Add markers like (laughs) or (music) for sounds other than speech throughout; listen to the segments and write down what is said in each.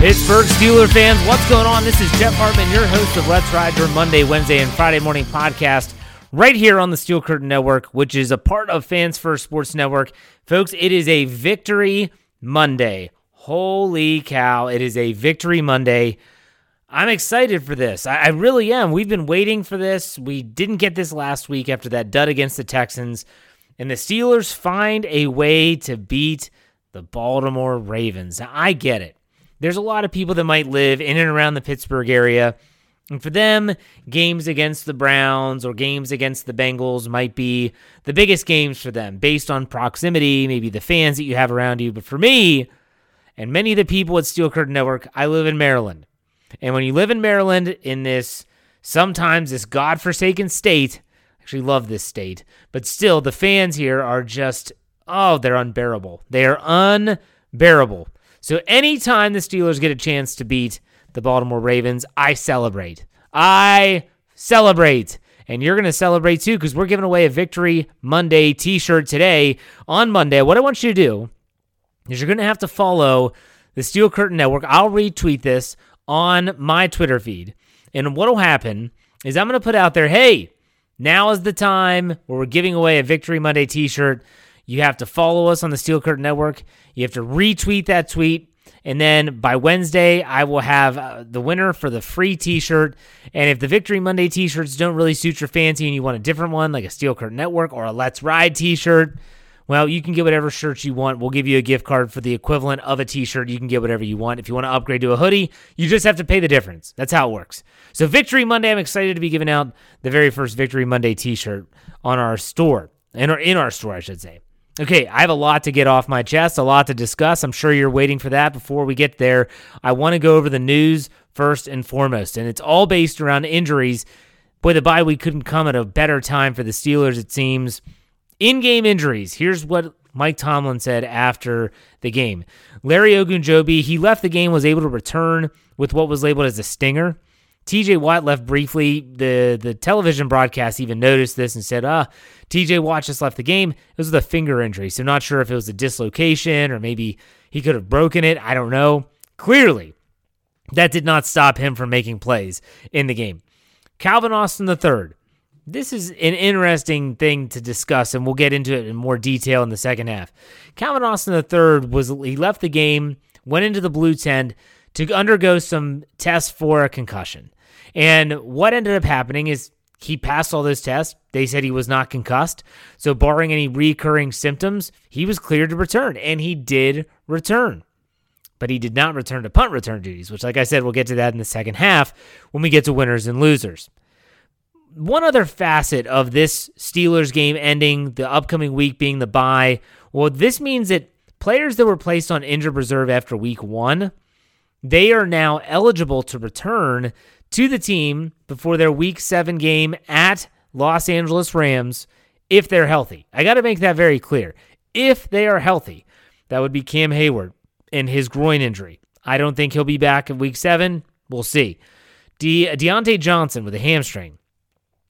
Pittsburgh Steeler fans, what's going on? This is Jeff Hartman, your host of Let's Ride your Monday, Wednesday, and Friday morning podcast right here on the Steel Curtain Network, which is a part of Fans First Sports Network. Folks, it is a victory Monday. Holy cow, it is a victory Monday. I'm excited for this. I, I really am. We've been waiting for this. We didn't get this last week after that dud against the Texans. And the Steelers find a way to beat the Baltimore Ravens. I get it there's a lot of people that might live in and around the Pittsburgh area. And for them, games against the Browns or games against the Bengals might be the biggest games for them based on proximity, maybe the fans that you have around you. But for me, and many of the people at Steel Curtain Network, I live in Maryland. And when you live in Maryland, in this sometimes this godforsaken state, I actually love this state, but still the fans here are just, oh, they're unbearable. They are unbearable. So anytime the Steelers get a chance to beat the Baltimore Ravens, I celebrate. I celebrate. And you're going to celebrate too because we're giving away a Victory Monday t shirt today on Monday. What I want you to do is you're going to have to follow the Steel Curtain Network. I'll retweet this on my Twitter feed. And what will happen is I'm going to put out there, hey, now is the time where we're giving away a Victory Monday t shirt. You have to follow us on the Steel Curtain Network. You have to retweet that tweet. And then by Wednesday, I will have uh, the winner for the free t shirt. And if the Victory Monday t shirts don't really suit your fancy and you want a different one, like a Steel Curtain Network or a Let's Ride t shirt, well, you can get whatever shirts you want. We'll give you a gift card for the equivalent of a t shirt. You can get whatever you want. If you want to upgrade to a hoodie, you just have to pay the difference. That's how it works. So, Victory Monday, I'm excited to be giving out the very first Victory Monday t shirt on our store, in our, in our store, I should say. Okay, I have a lot to get off my chest, a lot to discuss. I'm sure you're waiting for that. Before we get there, I want to go over the news first and foremost, and it's all based around injuries. Boy, the bye week couldn't come at a better time for the Steelers, it seems. In game injuries, here's what Mike Tomlin said after the game. Larry Ogunjobi, he left the game, was able to return with what was labeled as a stinger. TJ Watt left briefly. The the television broadcast even noticed this and said, ah, TJ Watt just left the game. It was a finger injury. So not sure if it was a dislocation or maybe he could have broken it. I don't know. Clearly, that did not stop him from making plays in the game. Calvin Austin III. This is an interesting thing to discuss, and we'll get into it in more detail in the second half. Calvin Austin III was he left the game, went into the blue tent to undergo some tests for a concussion. And what ended up happening is he passed all those tests. They said he was not concussed. So, barring any recurring symptoms, he was cleared to return, and he did return. But he did not return to punt return duties, which, like I said, we'll get to that in the second half when we get to winners and losers. One other facet of this Steelers game ending, the upcoming week being the bye, well, this means that players that were placed on injured reserve after week one, they are now eligible to return to the team before their week seven game at Los Angeles Rams if they're healthy. I got to make that very clear. If they are healthy, that would be Cam Heyward and his groin injury. I don't think he'll be back in week seven. We'll see. De- Diontae Johnson with a hamstring.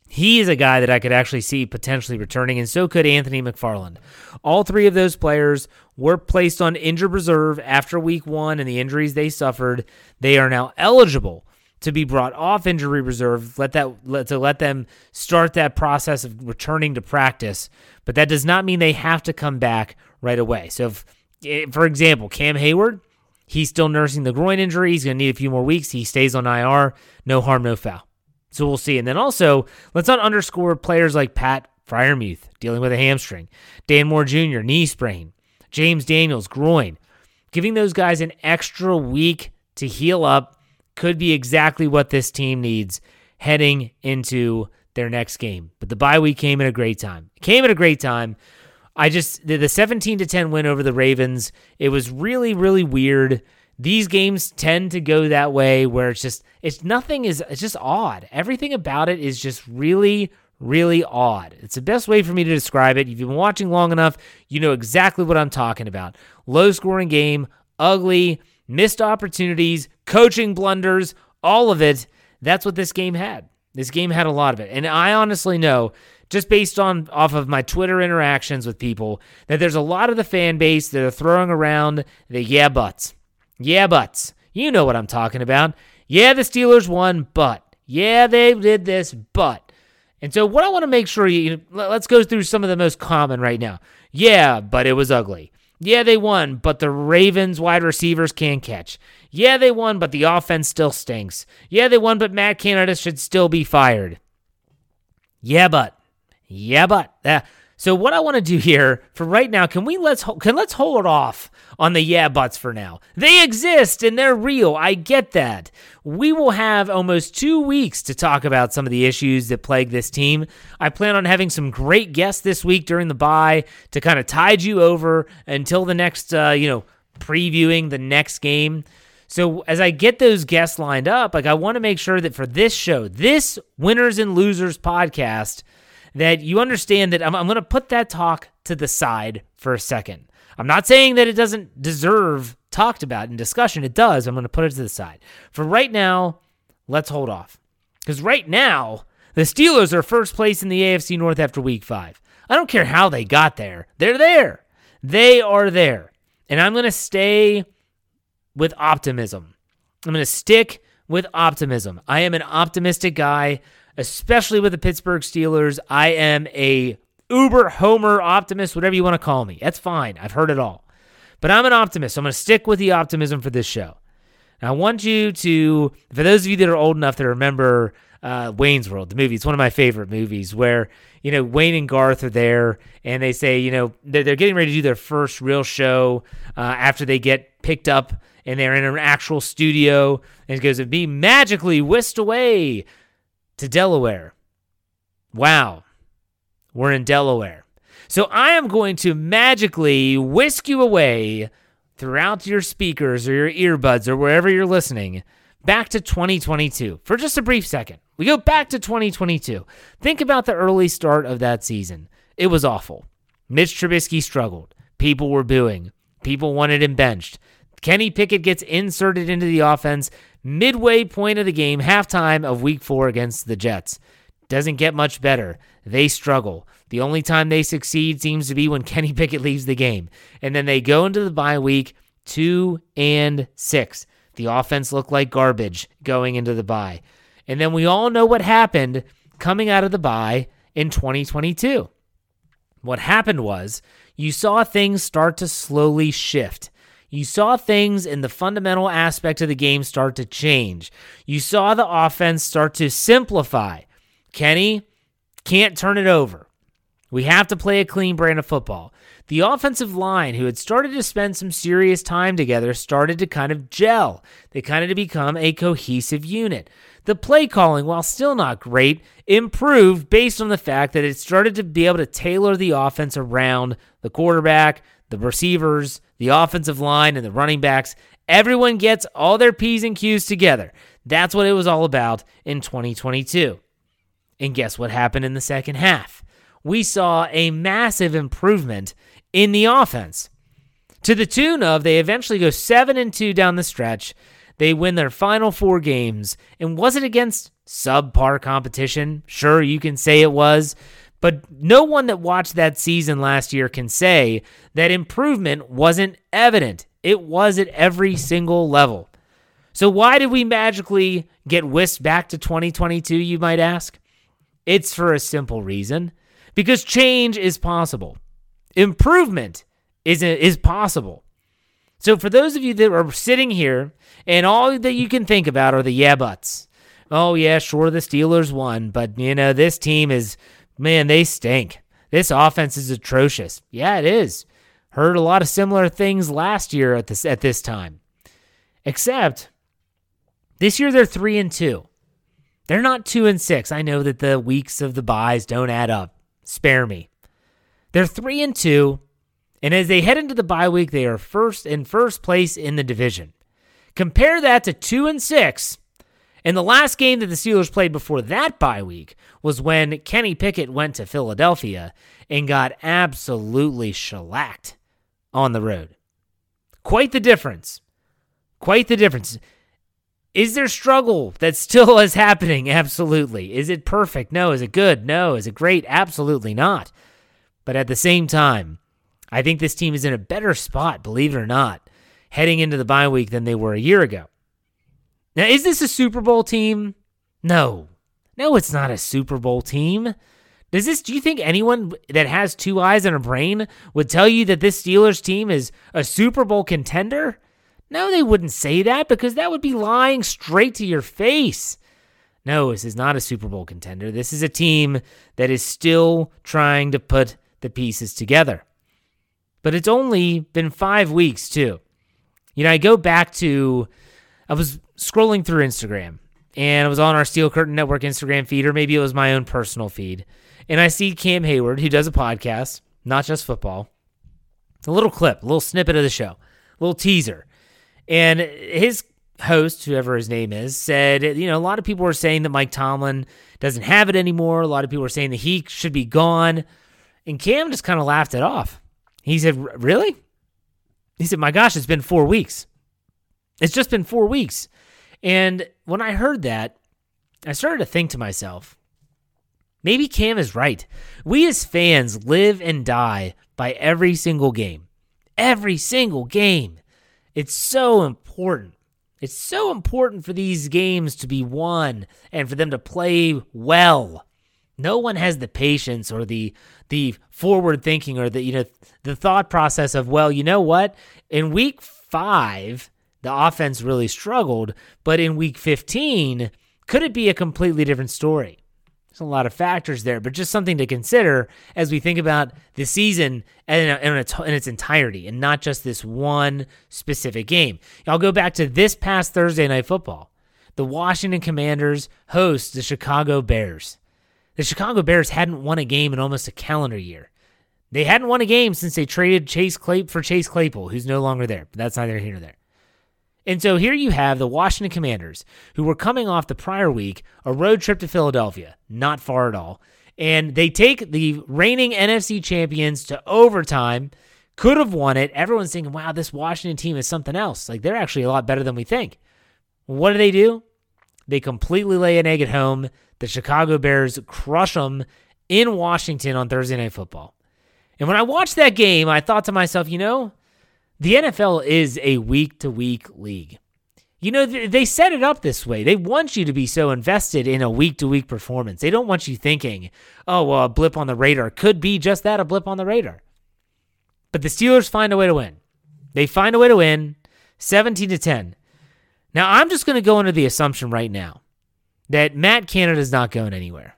He is a guy that I could actually see potentially returning, and so could Anthony McFarland. All three of those players were placed on injured reserve after week one and the injuries they suffered. They are now eligible to be brought off injury reserve, let that let, to let them start that process of returning to practice. But that does not mean they have to come back right away. So, if, eh, for example, Cam Heyward, he's still nursing the groin injury. He's going to need a few more weeks. He stays on IR. No harm, no foul. So we'll see. And then also, let's not underscore players like Pat Freiermuth dealing with a hamstring, Dan Moore Jr. knee sprain, James Daniels groin. Giving those guys an extra week to heal up could be exactly what this team needs heading into their next game. But the bye week came at a great time. It came at a great time. I just the 17 to 10 win over the Ravens, it was really really weird. These games tend to go that way where it's just it's nothing is it's just odd. Everything about it is just really really odd. It's the best way for me to describe it. If you've been watching long enough, you know exactly what I'm talking about. Low scoring game, ugly, missed opportunities, coaching blunders, all of it. That's what this game had. This game had a lot of it. And I honestly know, just based on off of my Twitter interactions with people, that there's a lot of the fan base that are throwing around the yeah buts. Yeah buts. You know what I'm talking about. Yeah, the Steelers won, but. Yeah, they did this, but. And so what I want to make sure you let's go through some of the most common right now. Yeah, but it was ugly. Yeah, they won, but the Ravens wide receivers can't catch. Yeah, they won, but the offense still stinks. Yeah, they won, but Matt Canada should still be fired. Yeah, but. Yeah, but. Uh, so what I want to do here for right now, can we let's can let's hold off on the yeah buts for now. They exist and they're real. I get that. We will have almost 2 weeks to talk about some of the issues that plague this team. I plan on having some great guests this week during the bye to kind of tide you over until the next uh, you know, previewing the next game. So as I get those guests lined up, like I want to make sure that for this show, this winners and losers podcast, that you understand that I'm, I'm going to put that talk to the side for a second. I'm not saying that it doesn't deserve talked about in discussion. It does. I'm going to put it to the side. For right now, let's hold off. Because right now, the Steelers are first place in the AFC North after week five. I don't care how they got there, they're there. They are there. And I'm going to stay with optimism. I'm going to stick with optimism. I am an optimistic guy especially with the Pittsburgh Steelers. I am a uber homer optimist, whatever you want to call me. That's fine. I've heard it all. But I'm an optimist. So I'm going to stick with the optimism for this show. Now, I want you to, for those of you that are old enough to remember uh, Wayne's World, the movie, it's one of my favorite movies where, you know, Wayne and Garth are there and they say, you know, they're, they're getting ready to do their first real show uh, after they get picked up and they're in an actual studio. And it goes, to be magically whisked away to Delaware. Wow, we're in Delaware. So I am going to magically whisk you away throughout your speakers or your earbuds or wherever you're listening back to 2022 for just a brief second. We go back to 2022. Think about the early start of that season. It was awful. Mitch Trubisky struggled. People were booing. People wanted him benched. Kenny Pickett gets inserted into the offense midway point of the game, halftime of week four against the Jets. Doesn't get much better. They struggle. The only time they succeed seems to be when (laughs) Kenny Pickett leaves the game. And then they go into the bye week two and six. The offense looked like garbage going into the bye. And then we all know what happened coming out of the bye in 2022. What happened was you saw things start to slowly shift. You saw things in the fundamental aspect of the game start to change. You saw the offense start to simplify. Kenny can't turn it over. We have to play a clean brand of football. The offensive line, who had started to spend some serious time together, started to kind of gel. They kind of to become a cohesive unit. The play calling, while still not great, improved based on the fact that it started to be able to tailor the offense around the quarterback, the receivers, the offensive line, and the running backs. Everyone gets all their P's and Q's together. That's what it was all about in 2022. And guess what happened in the second half? We saw a massive improvement in the offense to the tune of they eventually go 7 and 2 down the stretch. They win their final four games. And was it against subpar competition? Sure, you can say it was. But no one that watched that season last year can say that improvement wasn't evident. It was at every single level. So, why did we magically get whisked back to 2022, you might ask? It's for a simple reason because change is possible, improvement is, is possible. So, for those of you that are sitting here and all that you can think about are the yeah buts. Oh, yeah, sure, the Steelers won, but, you know, this team is man, they stink. This offense is atrocious. Yeah, it is. Heard a lot of similar things last year at this at this time. Except this year they're 3 and 2. They're not 2 and 6. I know that the weeks of the buys don't add up. Spare me. They're 3 and 2, and as they head into the bye week, they are first in first place in the division. Compare that to 2 and 6 and the last game that the Steelers played before that bye week was when Kenny Pickett went to Philadelphia and got absolutely shellacked on the road. Quite the difference. Quite the difference. Is there struggle that still (laughs) is happening? Absolutely. Is it perfect? No. Is it good? No. Is it great? Absolutely not. But at the same time, I think this team is in a better spot, believe it or not, heading into the bye week than they were a year ago. Now, is this a Super Bowl team? No. No, it's not a Super Bowl team. Does this do you think anyone that has two eyes and a brain would tell you that this Steelers team is a Super Bowl contender? No, they wouldn't say that because that would be lying straight to your face. No, this is not a Super Bowl contender. This is a team that is still trying to put the pieces together. But it's only been 5 weeks too. You know, I go back to I was scrolling through Instagram and I was on our Steel Curtain Network Instagram feed, or maybe it was my own personal feed. And I see Cam Heyward, who does a podcast, not just football, a little clip, a little snippet of the show, a little teaser. And his host, whoever his name is, said, you know, a lot of people are saying that Mike Tomlin doesn't have it anymore. A lot of people are saying that he should be gone. And Cam just kind of laughed it off. He said, Really? He said, My gosh, it's been four weeks. It's just been four weeks. And when I heard that, I started to think to myself, maybe Cam is right. We as fans live and die by every single game. Every single game. It's so important. It's so important for these games to be won and for them to play well. No one has the patience or the the forward thinking or the you know the thought process of well, you know what? In week 5, the offense really struggled. But in week 15, could it be a completely different story? There's a lot of factors there, but just something to consider as we think about the season in, in, its entirety and not just this one specific game. I'll go back to this past Thursday night football. The Washington Commanders host the Chicago Bears. The Chicago Bears hadn't won a game in almost a calendar year. They hadn't won a game since they traded Chase Clay for Chase Claypool, who's no longer there, but that's neither here nor there. And so here you have the Washington Commanders, who were coming off the prior week, a road trip to Philadelphia, not far at all. And they take the reigning NFC champions to overtime, could have won it. Everyone's thinking, wow, this Washington team is something else. Like they're actually a lot better than we think. What do they do? They completely lay an egg at home. The Chicago Bears crush them in Washington on Thursday Night Football. And when I watched that game, I thought to myself, you know, the NFL is a week to week league. You know, they set it up this way. They want you to be so invested in a week to week performance. They don't want you thinking, oh, well, a blip on the radar could be just that a blip on the radar. But the Steelers find a way to win. They find a way to win 17 to 10. Now, I'm just going to go under the assumption right now that Matt Canada is not going anywhere.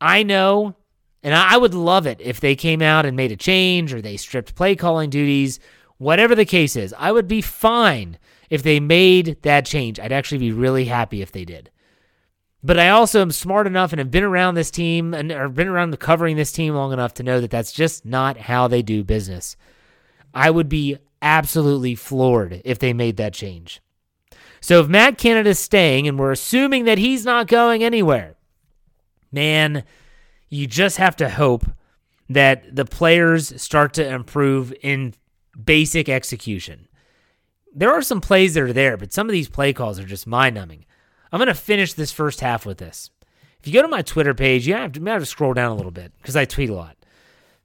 I know, and I would love it if they came out and made a change or they stripped play calling duties, whatever the case is. I would be fine if they made that change. I'd actually be really happy if they did. But I also am smart enough and have been around this team and or been around covering this team long enough to know that that's just not how they do business. I would be absolutely floored if they made that change. So if Matt Canada's staying and we're assuming that he's not going anywhere, man, you just have to hope that the players start to improve in basic execution. There are some plays that are there, but some of these play calls are just mind numbing. I'm going to finish this first half with this. If you go to my Twitter page, you have to, you have to scroll down a little bit because I tweet a lot.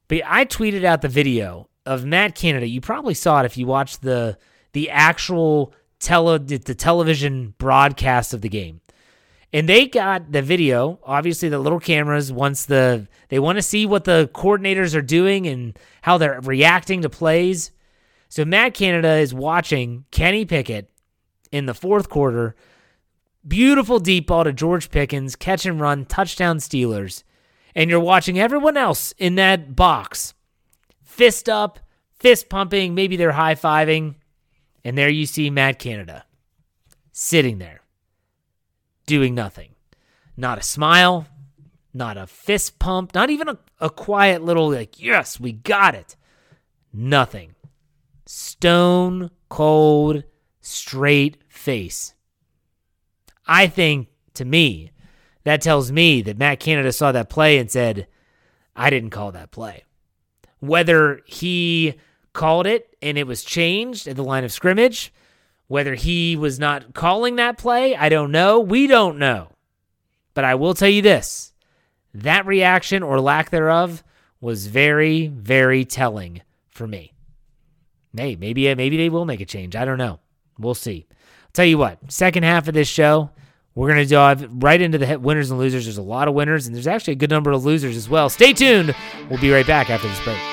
But I tweeted out the video of Matt Canada. You probably saw it if you watched the the actual tele the television broadcast of the game. And they got the video, obviously the little cameras once the they want to see what the coordinators are doing and how they're reacting to plays. So Matt Canada is watching Kenny Pickett in the fourth quarter Beautiful deep ball to George Pickens, catch and run, touchdown Steelers. And you're watching everyone else in that box fist up, fist pumping, maybe they're high fiving. And there you see Matt Canada sitting there doing nothing. Not a smile, not a fist pump, not even a, a quiet little, like, yes, we got it. Nothing. Stone cold, straight face. I think to me, that tells me that Matt Canada saw that play and said, I didn't call that play. Whether he called it and it was changed at the line of scrimmage, whether he was not calling that play, I don't know. We don't know. But I will tell you this that reaction or lack thereof was very, very telling for me. Hey, maybe maybe they will make a change. I don't know. We'll see. I'll Tell you what, second half of this show, we're to dive right into the winners and losers. There's a lot of winners, and there's actually a good number of losers as well. Stay tuned. We'll be right back after this break.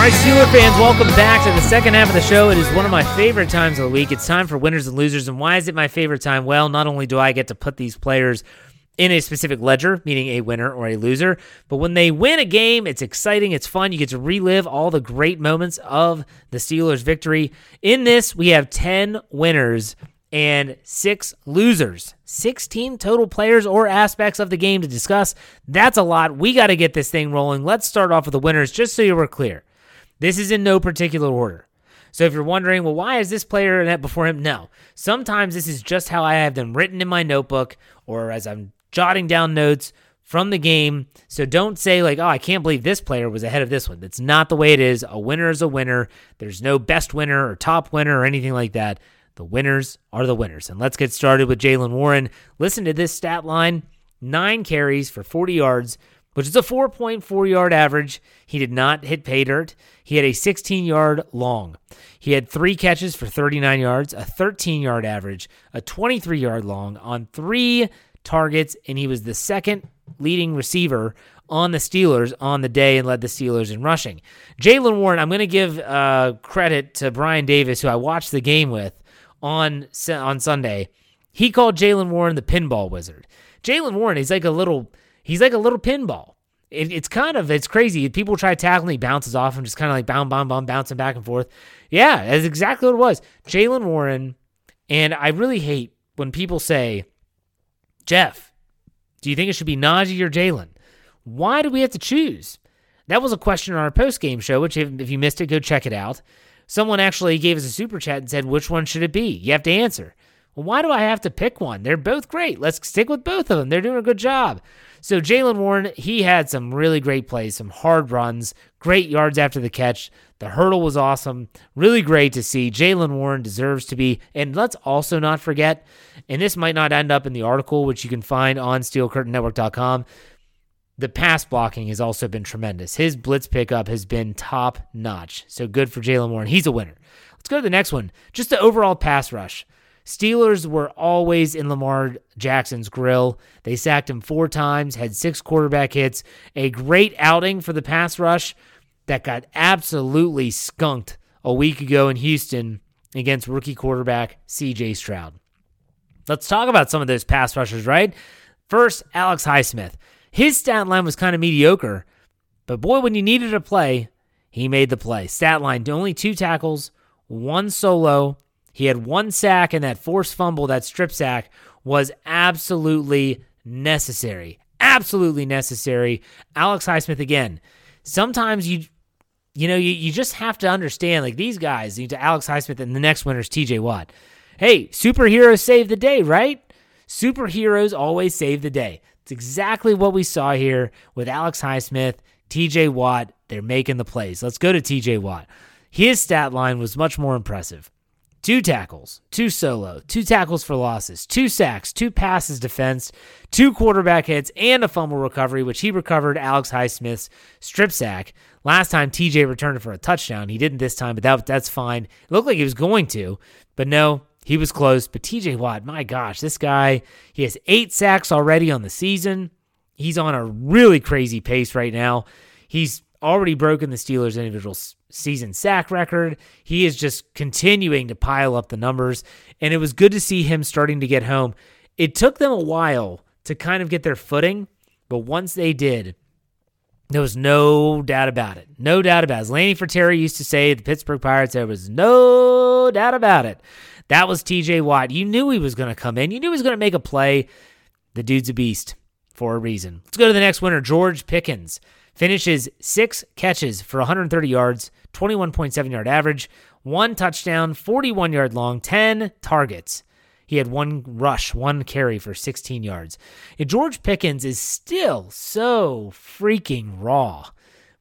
All right, Steeler fans, welcome back to the second half of the show. It is one of my favorite times of the week. It's time for winners and losers. And why is it my favorite time? Well, not only do I get to put these players in a specific ledger, meaning a winner or a loser, but when they win a game, it's exciting, it's fun. You get to relive all the great moments of the Steelers' victory. In this, we have 10 winners and six losers. 16 total players or aspects of the game to discuss. That's a lot. We got to get this thing rolling. Let's start off with the winners just so you were clear. This is in no particular order. So if you're wondering, well, why is this player net before him? No. Sometimes this is just how I have them written in my notebook or as I'm jotting down notes from the game. So don't say, like, oh, I can't believe this player was ahead of this one. That's not the way it is. A winner is a winner. There's no best winner or top winner or anything like that. The winners are the winners. And let's get started with Jaylen Warren. Listen to this stat line nine carries for 40 yards, which is a 4.4 yard average. He did not hit pay dirt. He had a 16 yard long. He had three catches for 39 yards, a 13 yard average, a 23 yard long on three targets, and he was the second leading receiver on the Steelers on the day and led the Steelers in rushing. Jaylen Warren, I'm going to give uh, credit to Brian Davis, who I watched the game with on on Sunday. He called Jaylen Warren the pinball wizard. Jaylen Warren, he's like a little he's like a little pinball. It, it's kind of it's crazy. People try tackling, he bounces off and just kind of like bound, bound, bound, bouncing back and forth. Yeah, that's exactly what it was. Jaylen Warren, and I really hate when people say, Jeff, do you think it should be Najee or Jaylen? Why do we have to choose? That was a question on our post game show, which if, if you missed it, go check it out. Someone actually gave us a super chat and said, which one should it be? You have to answer. Well, why do I have to pick one? They're both great. Let's stick with both of them. They're doing a good job. So Jaylen Warren, he had some really great plays, some hard runs, great yards after the catch. The hurdle was awesome. Really great to see. Jaylen Warren deserves to be. And let's also not forget, and this might not end up in the article, which you can find on SteelCurtainNetwork.com. The pass blocking has also been tremendous. His blitz pickup has been top notch. So good for Jaylen Warren. He's a winner. Let's go to the next one. Just the overall pass rush. Steelers were always in Lamar Jackson's grill. They sacked him four times, had six quarterback hits, a great outing for the pass rush that got absolutely skunked a week ago in Houston against rookie quarterback CJ Stroud. Let's talk about some of those pass rushers, right? First, Alex Highsmith. His stat line was kind of mediocre, but boy, when you needed a play, he made the play. Stat line only two tackles, one solo, he had one sack, and that forced fumble, that strip sack, was absolutely necessary. Absolutely necessary. Alex Highsmith again. Sometimes you you know, you, you just have to understand like these guys, you to Alex Highsmith and the next winner is TJ Watt. Hey, superheroes save the day, right? Superheroes always save the day. It's exactly what we saw here with Alex Highsmith, TJ Watt. They're making the plays. Let's go to TJ Watt. His stat line was much more impressive two tackles, two solo, two tackles for losses, two sacks, two passes defense, two quarterback hits, and a fumble recovery, which he recovered Alex Highsmith's strip sack. Last time TJ returned for a touchdown. He didn't this time, but that, that's fine. It looked like he was going to, but no, he was close. But TJ Watt, my gosh, this guy, he has eight sacks already on the season. He's on a really crazy pace right now. He's already broken the Steelers' individual season sack record. He is just continuing to pile up the numbers, and it was good to see him starting to get home. It took them a while to kind of get their footing, but once they did, there was no doubt about it. No doubt about it. As Lanny Frattare used to say, the Pittsburgh Pirates, there was no doubt about it. That was TJ Watt. You knew he was going to come in. You knew he was going to make a play. The dude's a beast for a reason. Let's go to the next winner, George Pickens. Finishes six catches for 130 yards, 21.7 yard average, one touchdown, 41 yard long, 10 targets. He had one rush, one carry for 16 yards. George Pickens is still so freaking raw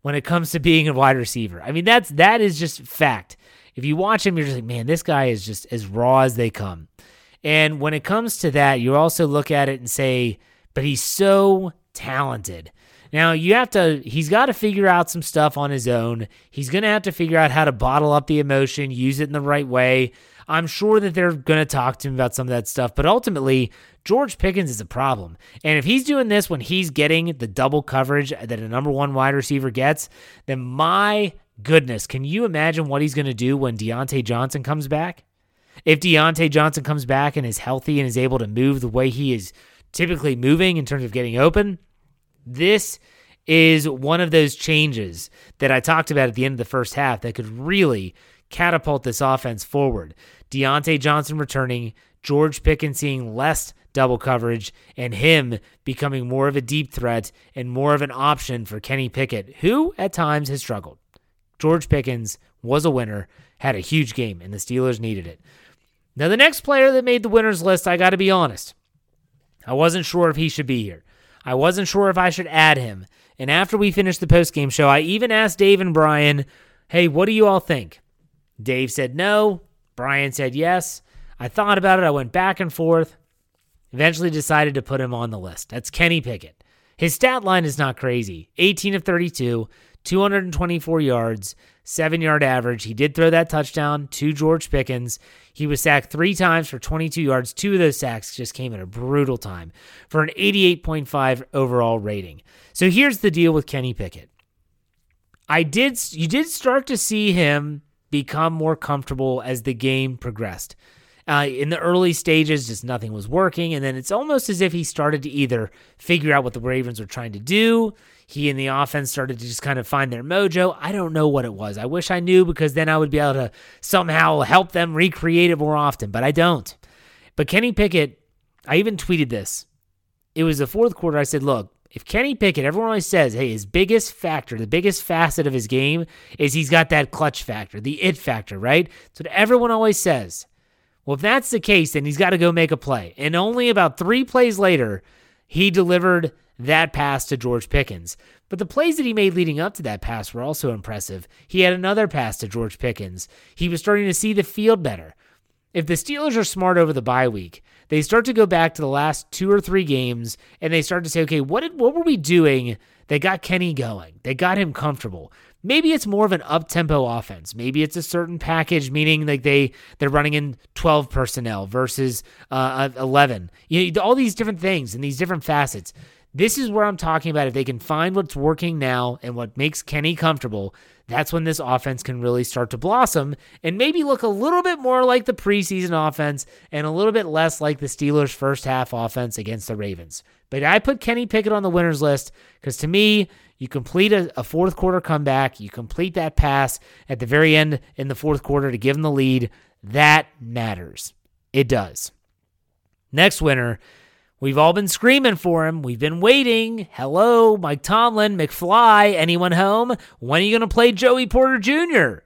when it comes to being a wide receiver. I mean, that's that is just fact. If you watch him, you're just like, man, this guy is just as raw as they come. And when it comes to that, you also look at it and say, but he's so talented. Now, you have to, he's got to figure out some stuff on his own. He's going to have to figure out how to bottle up the emotion, use it in the right way. I'm sure that they're going to talk to him about some of that stuff, but ultimately, George Pickens is a problem. And if he's doing this when he's getting the double coverage that a number one wide receiver gets, then my goodness, can you imagine what he's going to do when Diontae Johnson comes back? If Diontae Johnson comes back and is healthy and is able to move the way he is typically moving in terms of getting open, this is one of those changes that I talked about at the end of the first half that could really catapult this offense forward. Diontae Johnson returning, George Pickens seeing less double coverage, and him becoming more of a deep threat and more of an option for Kenny Pickett, who at times has struggled. George Pickens was a winner, had a huge game, and the Steelers needed it. Now, the next player that made the winners list, I got to be honest, I wasn't sure if he should be here. I wasn't sure if I should add him. And after we finished the post-game show, I even asked Dave and Brian, hey, what do you all think? Dave said no. Brian said yes. I thought about it. I went back and forth. Eventually decided to put him on the list. That's Kenny Pickett. His stat line is not crazy 18 of 32, 224 yards, seven yard average. He did throw that touchdown to George Pickens. He was sacked three times for 22 yards. Two of those sacks just came at a brutal time for an 88.5 overall rating. So here's the deal with Kenny Pickett. I did you did start to see him become more comfortable as the game progressed. Uh, in the early stages, just nothing was working. And then it's almost as if he started to either figure out what the Ravens were trying to do. He and the offense started to just kind of find their mojo. I don't know what it was. I wish I knew because then I would be able to somehow help them recreate it more often, but I don't. But Kenny Pickett, I even tweeted this. It was the fourth quarter. I said, look, if Kenny Pickett, everyone always says, hey, his biggest factor, the biggest facet of his game is he's got that clutch factor, the it factor, right? That's what everyone always says. Well, if that's the case, then he's got to go make a play. And only about three plays later, he delivered that pass to George Pickens. But the plays that he made leading up to that pass were also impressive. He had another pass to George Pickens. He was starting to see the field better. If the Steelers are smart over the bye week, they start to go back to the last two or three games and they start to say, okay, what did what were we doing that got Kenny going? They got him comfortable. Maybe it's more of an up-tempo offense. Maybe it's a certain package, meaning like they they're running in 12 personnel versus uh, 11. You know, all these different things and these different facets. This is where I'm talking about. If they can find what's working now and what makes Kenny comfortable, that's when this offense can really start to blossom and maybe look a little bit more like the preseason offense and a little bit less like the Steelers' first half offense against the Ravens. But I put Kenny Pickett on the winners list because to me, you complete a, a, fourth quarter comeback, you complete that pass at the very end in the fourth quarter to give them the lead. That matters. It does. Next winner We've all been screaming for him. We've been waiting. Hello, Mike Tomlin, McFly, anyone home? When are you going to play Joey Porter Jr.?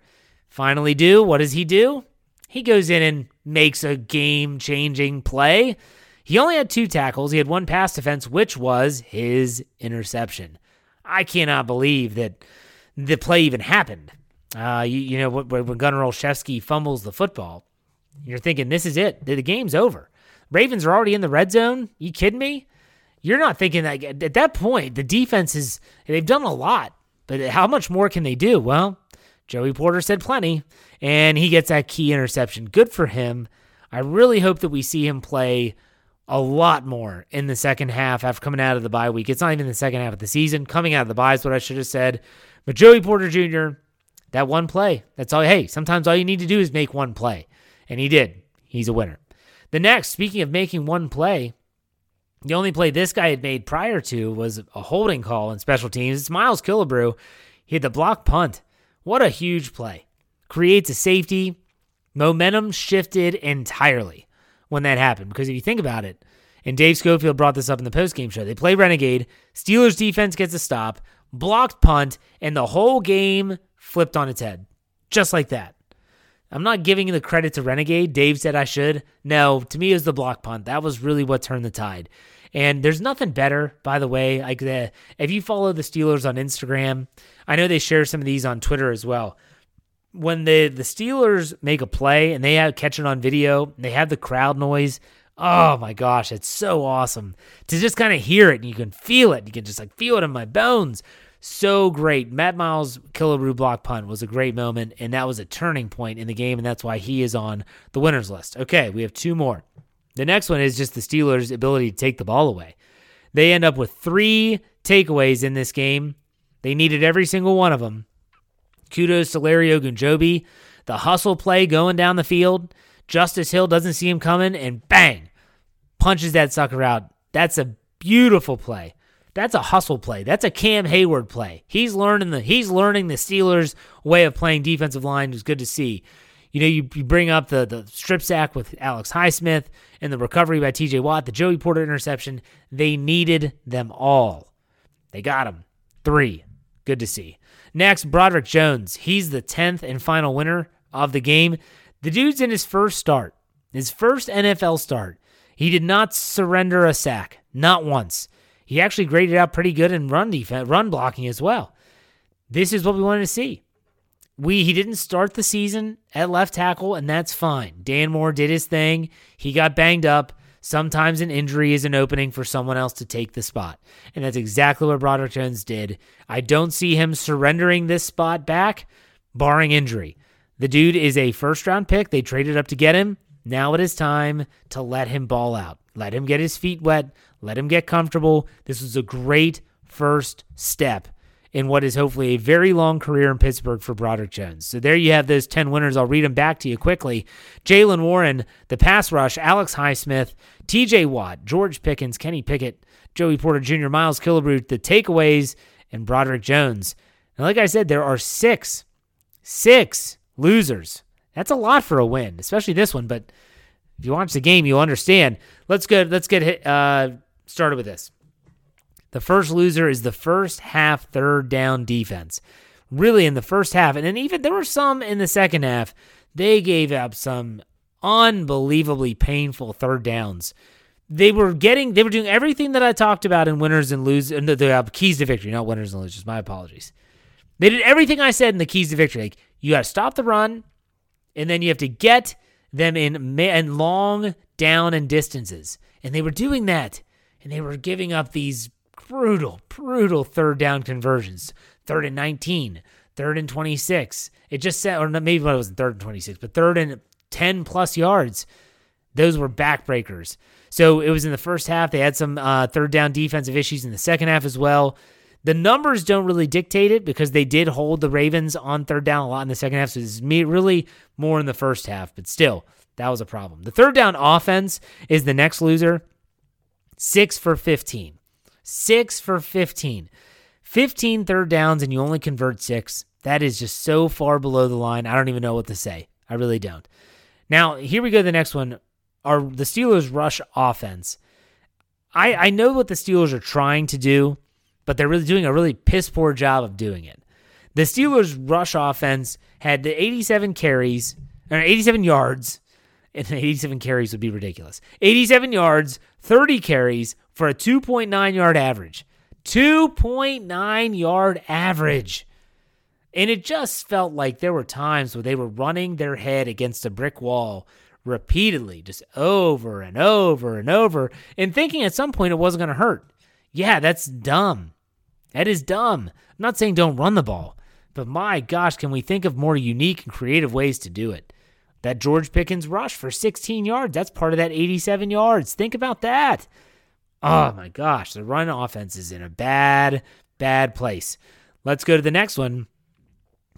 Finally, do. What does he do? He goes in and makes a game changing play. He only had two tackles. He had one pass defense, which was his interception. I cannot believe that the play even happened. Uh, you, you know, when Gunnar Olszewski fumbles the football, you're thinking, this is it. The game's over. Ravens are already in the red zone. You kidding me? You're not thinking that at that point, the defense is, they've done a lot, but how much more can they do? Well, Joey Porter said plenty, and he gets that key interception. Good for him. I really hope that we see him play a lot more in the second half after coming out of the bye week. It's not even the second half of the season. Coming out of the bye is what I should have said. But Joey Porter Jr., that one play, that's all. Hey, sometimes all you need to do is make one play. And he did. He's a winner. The next, speaking of making one play, the only play this guy had made prior to was a holding call in special teams. It's Miles Killebrew. He had the block punt. What a huge play. Creates a safety. Momentum shifted entirely when that happened. Because if you think about it, and Dave Schofield brought this up in the postgame show, they play Renegade. Steelers defense gets a stop, blocked punt, and the whole game flipped on its head. Just like that. I'm not giving the credit to Renegade. Dave said I should. No, to me, it was the block punt. That was really what turned the tide. And there's nothing better, by the way. Like the, if you follow the Steelers on Instagram, I know they share some of these on Twitter as well. when the the Steelers make a play and they have catch it on video, they have the crowd noise. Oh my gosh, it's so awesome to just kind of hear it and you can feel it. You can just like feel it in my bones. So great. Matt Miles Killebrew block punt was a great moment, and that was a turning point in the game, and that's why he is on the winners list. Okay, we have two more. The next one is just the Steelers' ability to take the ball away. They end up with three takeaways in this game. They needed every single one of them. Kudos to Larry Ogunjobi. The hustle play going down the field. Justice Hill doesn't see him coming and bang, punches that sucker out. That's a beautiful play. That's a hustle play. That's a Cam Heyward play. He's learning the he's learning the Steelers' way of playing defensive line. It was good to see. You know, you, you bring up the the strip sack with Alex Highsmith and the recovery by TJ Watt, the Joey Porter interception. They needed them all. They got them. Three. Good to see. Next, Broderick Jones. He's the 10th and final winner of the game. The dude's in his first start, his first NFL start. He did not surrender a sack, not once. He actually graded out pretty good in run defense, run blocking as well. This is what we wanted to see. We he didn't start the season at left tackle, and that's fine. Dan Moore did his thing. He got banged up. Sometimes an injury is an opening for someone else to take the spot. And that's exactly what Broderick Jones did. I don't see him surrendering this spot back, barring injury. The dude is a first round pick. They traded up to get him. Now it is time to let him ball out. Let him get his feet wet. Let him get comfortable. This was a great first step in what is hopefully a very long career in Pittsburgh for Broderick Jones. So there you have those 10 winners. I'll read them back to you quickly. Jaylen Warren, the pass rush, Alex Highsmith, TJ Watt, George Pickens, Kenny Pickett, Joey Porter Jr., Miles Killebrew, the takeaways, and Broderick Jones. And like I said, there are six, six losers. That's a lot for a win, especially this one. But if you watch the game, you'll understand. Let's go. Let's get uh, started with this. The first loser is the first half third down defense. Really, in the first half, and then even there were some in the second half, they gave up some unbelievably painful third downs. They were getting, they were doing everything that I talked about in winners and losers, the, the uh, keys to victory, not winners and losers. My apologies. They did everything I said in the keys to victory. Like you got to stop the run, and then you have to get them in and long down and distances, and they were doing that, and they were giving up these brutal, brutal third down conversions. Third and 19, third and 26. It just said, or maybe it wasn't third and 26, but third and 10 plus yards. Those were backbreakers. So it was in the first half. They had some uh, third down defensive issues in the second half as well. The numbers don't really dictate it because they did hold the Ravens on third down a lot in the second half. So it's really more in the first half, but still, that was a problem. The third down offense is the next loser. Six for 15. Six for 15. 15 third downs and you only convert six. That is just so far below the line. I don't even know what to say. I really don't. Now, here we go the next one. Are the Steelers rush offense. I, I know what the Steelers are trying to do, but they're really doing a really piss poor job of doing it. The Steelers' rush offense had the 87 carries, or 87 yards, (laughs) and 87 carries would be ridiculous. 87 yards, 30 carries for a 2.9 yard average. 2.9 yard average. And it just felt like there were times where they were running their head against a brick wall repeatedly, just over and over and over, and thinking at some point it wasn't going to hurt. Yeah, that's dumb. That is dumb. I'm not saying don't run the ball, but my gosh, can we think of more unique and creative ways to do it? That George Pickens rush for 16 yards, that's part of that 87 yards. Think about that. Oh my gosh, the run offense is in a bad, bad place. Let's go to the next one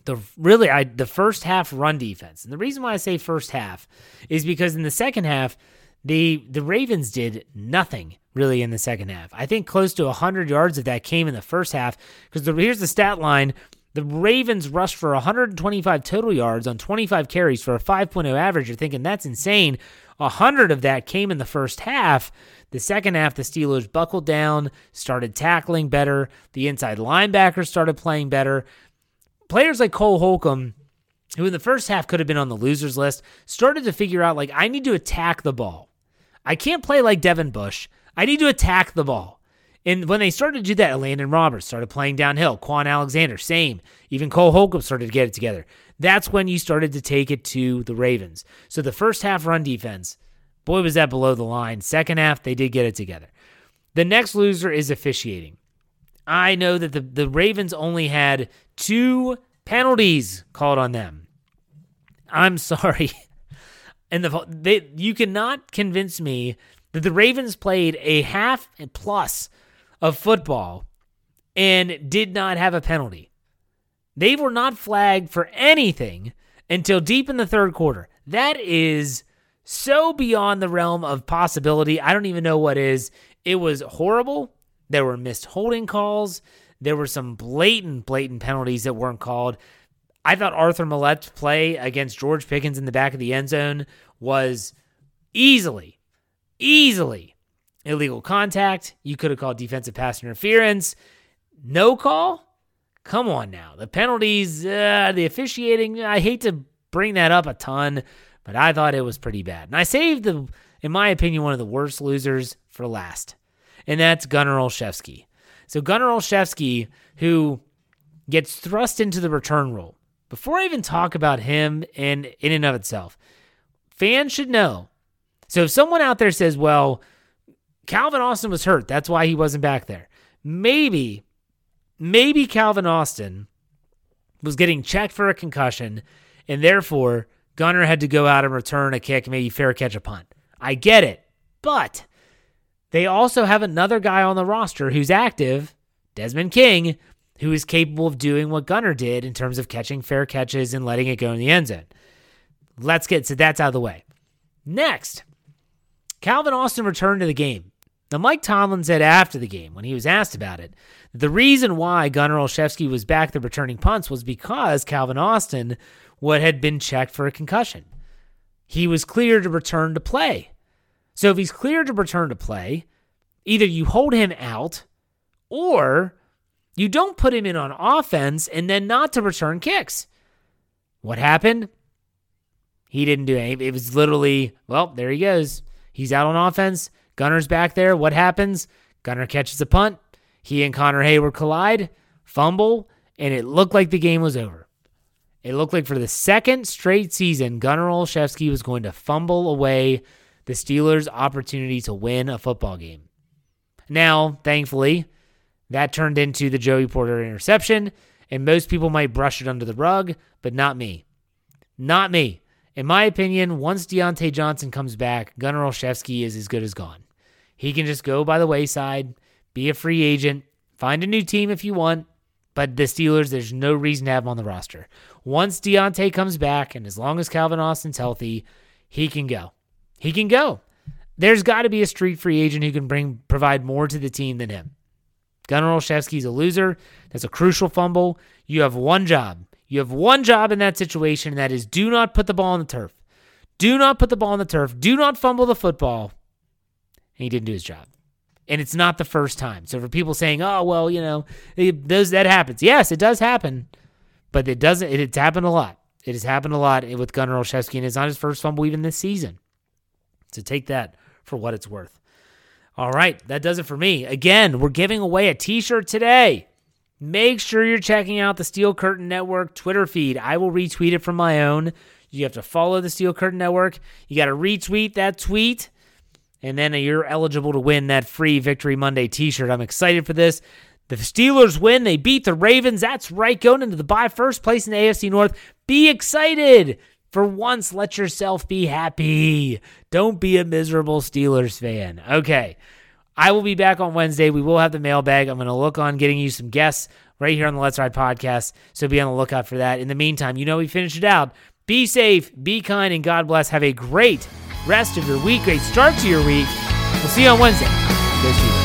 the really I the first half run defense. And the reason why I say first half is because in the second half, the the Ravens did nothing really in the second half. I think close to 100 yards of that came in the first half because here's the stat line. The Ravens rushed for 125 total yards on 25 carries for a 5.0 average. You're thinking that's insane. 100 of that came in the first half. The second half, the Steelers buckled down, started tackling better. The inside linebackers started playing better players like Cole Holcomb, who in the first half could have been on the losers list, started to figure out like I need to attack the ball. I can't play like Devin Bush. I need to attack the ball. And when they started to do that, Landon Roberts started playing downhill. Kwon Alexander, same. Even Cole Holcomb started to get it together. that's when you started to take it to the Ravens. So the first half run defense, boy, was that below the line. Second half, they did get it together. The next loser is officiating. I know that the, the Ravens only had two penalties called on them. I'm (laughs) sorry. And the they you cannot convince me that the Ravens played a half plus of football and did not have a penalty. They were not flagged for anything until deep in the third quarter. That is so beyond the realm of possibility. I don't even know what is. It was horrible. There were missed holding calls. There were some blatant, blatant penalties that weren't called. I thought Arthur Maulet's play against George Pickens in the back of the end zone was easily, easily illegal contact. You could have called defensive pass interference. No call? Come on now. The penalties, uh, the officiating, I hate to bring that up a ton, but I thought it was pretty bad. And I saved the, in my opinion, one of the worst losers for last, and that's Gunnar Olszewski. So Gunnar Olszewski, who gets thrust into the return role. Before I even talk about him in in and of itself, fans should know. So if someone out there says, "Well, Calvin Austin was hurt, that's why he wasn't back there," maybe maybe Calvin Austin was getting checked for a concussion, and therefore Gunnar had to go out and return a kick, maybe fair catch a punt. I get it. But they also have another guy on the roster who's active, Desmond King, who is capable of doing what Gunnar did in terms of catching fair catches and letting it go in the end zone. Let's get so that's out of the way. Next, Calvin Austin returned to the game. Now, Mike Tomlin said after the game, when he was asked about it, the reason why Gunnar Olszewski was back the returning punts was because Calvin Austin what had been checked for a concussion. He was cleared to return to play. So if he's cleared to return to play, either you hold him out or you don't put him in on offense and then not to return kicks. What happened? He didn't do anything. It was literally, well, there he goes. He's out on offense. Gunnar's back there. What happens? Gunnar catches a punt. He and Connor Heyward collide, fumble, and it looked like the game was over. It looked like for the second straight season, Gunnar Olszewski was going to fumble away the Steelers' opportunity to win a football game. Now, thankfully, that turned into the Joey Porter interception, and most people might brush it under the rug, but not me. Not me. In my opinion, once Diontae Johnson comes back, Gunnar Olszewski is as good as gone. He can just go by the wayside, be a free agent, find a new team if you want, but the Steelers, there's no reason to have him on the roster. Once Diontae comes back, and as long as Calvin Austin's healthy, he can go. He can go. There's got to be a street free agent who can bring provide more to the team than him. Gunnar Olszewski's a loser. That's a crucial fumble. You have one job. You have one job in that situation, and that is do not put the ball on the turf. Do not put the ball on the turf. Do not fumble the football. And he didn't do his job. And it's not the first time. So for people saying, "Oh, well, you know, it does that happens?" Yes, it does happen, but it doesn't. It, it's happened a lot. It has happened a lot with Gunnar Olszewski, and it's not his first fumble even this season. So take that for what it's worth. All right, that does it for me. Again, we're giving away a T-shirt today. Make sure you're checking out the Steel Curtain Network Twitter feed. I will retweet it from my own. You have to follow the Steel Curtain Network. You got to retweet that tweet and then you're eligible to win that free Victory Monday t shirt. I'm excited for this. The Steelers win. They beat the Ravens. That's right, going into the bye first place in the AFC North. Be excited. For once, let yourself be happy. Don't be a miserable Steelers fan. Okay. I will be back on Wednesday. We will have the mailbag. I'm going to look on getting you some guests right here on the Let's Ride podcast. So be on the lookout for that. In the meantime, you know we finished it out. Be safe, be kind, and God bless. Have a great rest of your week, great start to your week. We'll see you on Wednesday. Go Steelers.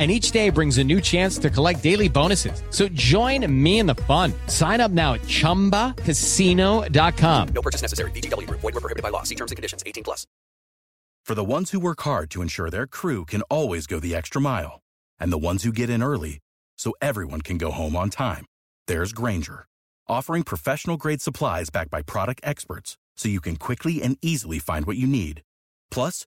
and each day brings a new chance to collect daily bonuses. So join me in the fun. Sign up now at ChumbaCasino.com. No purchase necessary. VGW Group. Void were prohibited by law. See terms and conditions. 18 plus. For the ones who work hard to ensure their crew can always go the extra mile, and the ones who get in early so everyone can go home on time, there's Grainger, offering professional grade supplies backed by product experts so you can quickly and easily find what you need. Plus,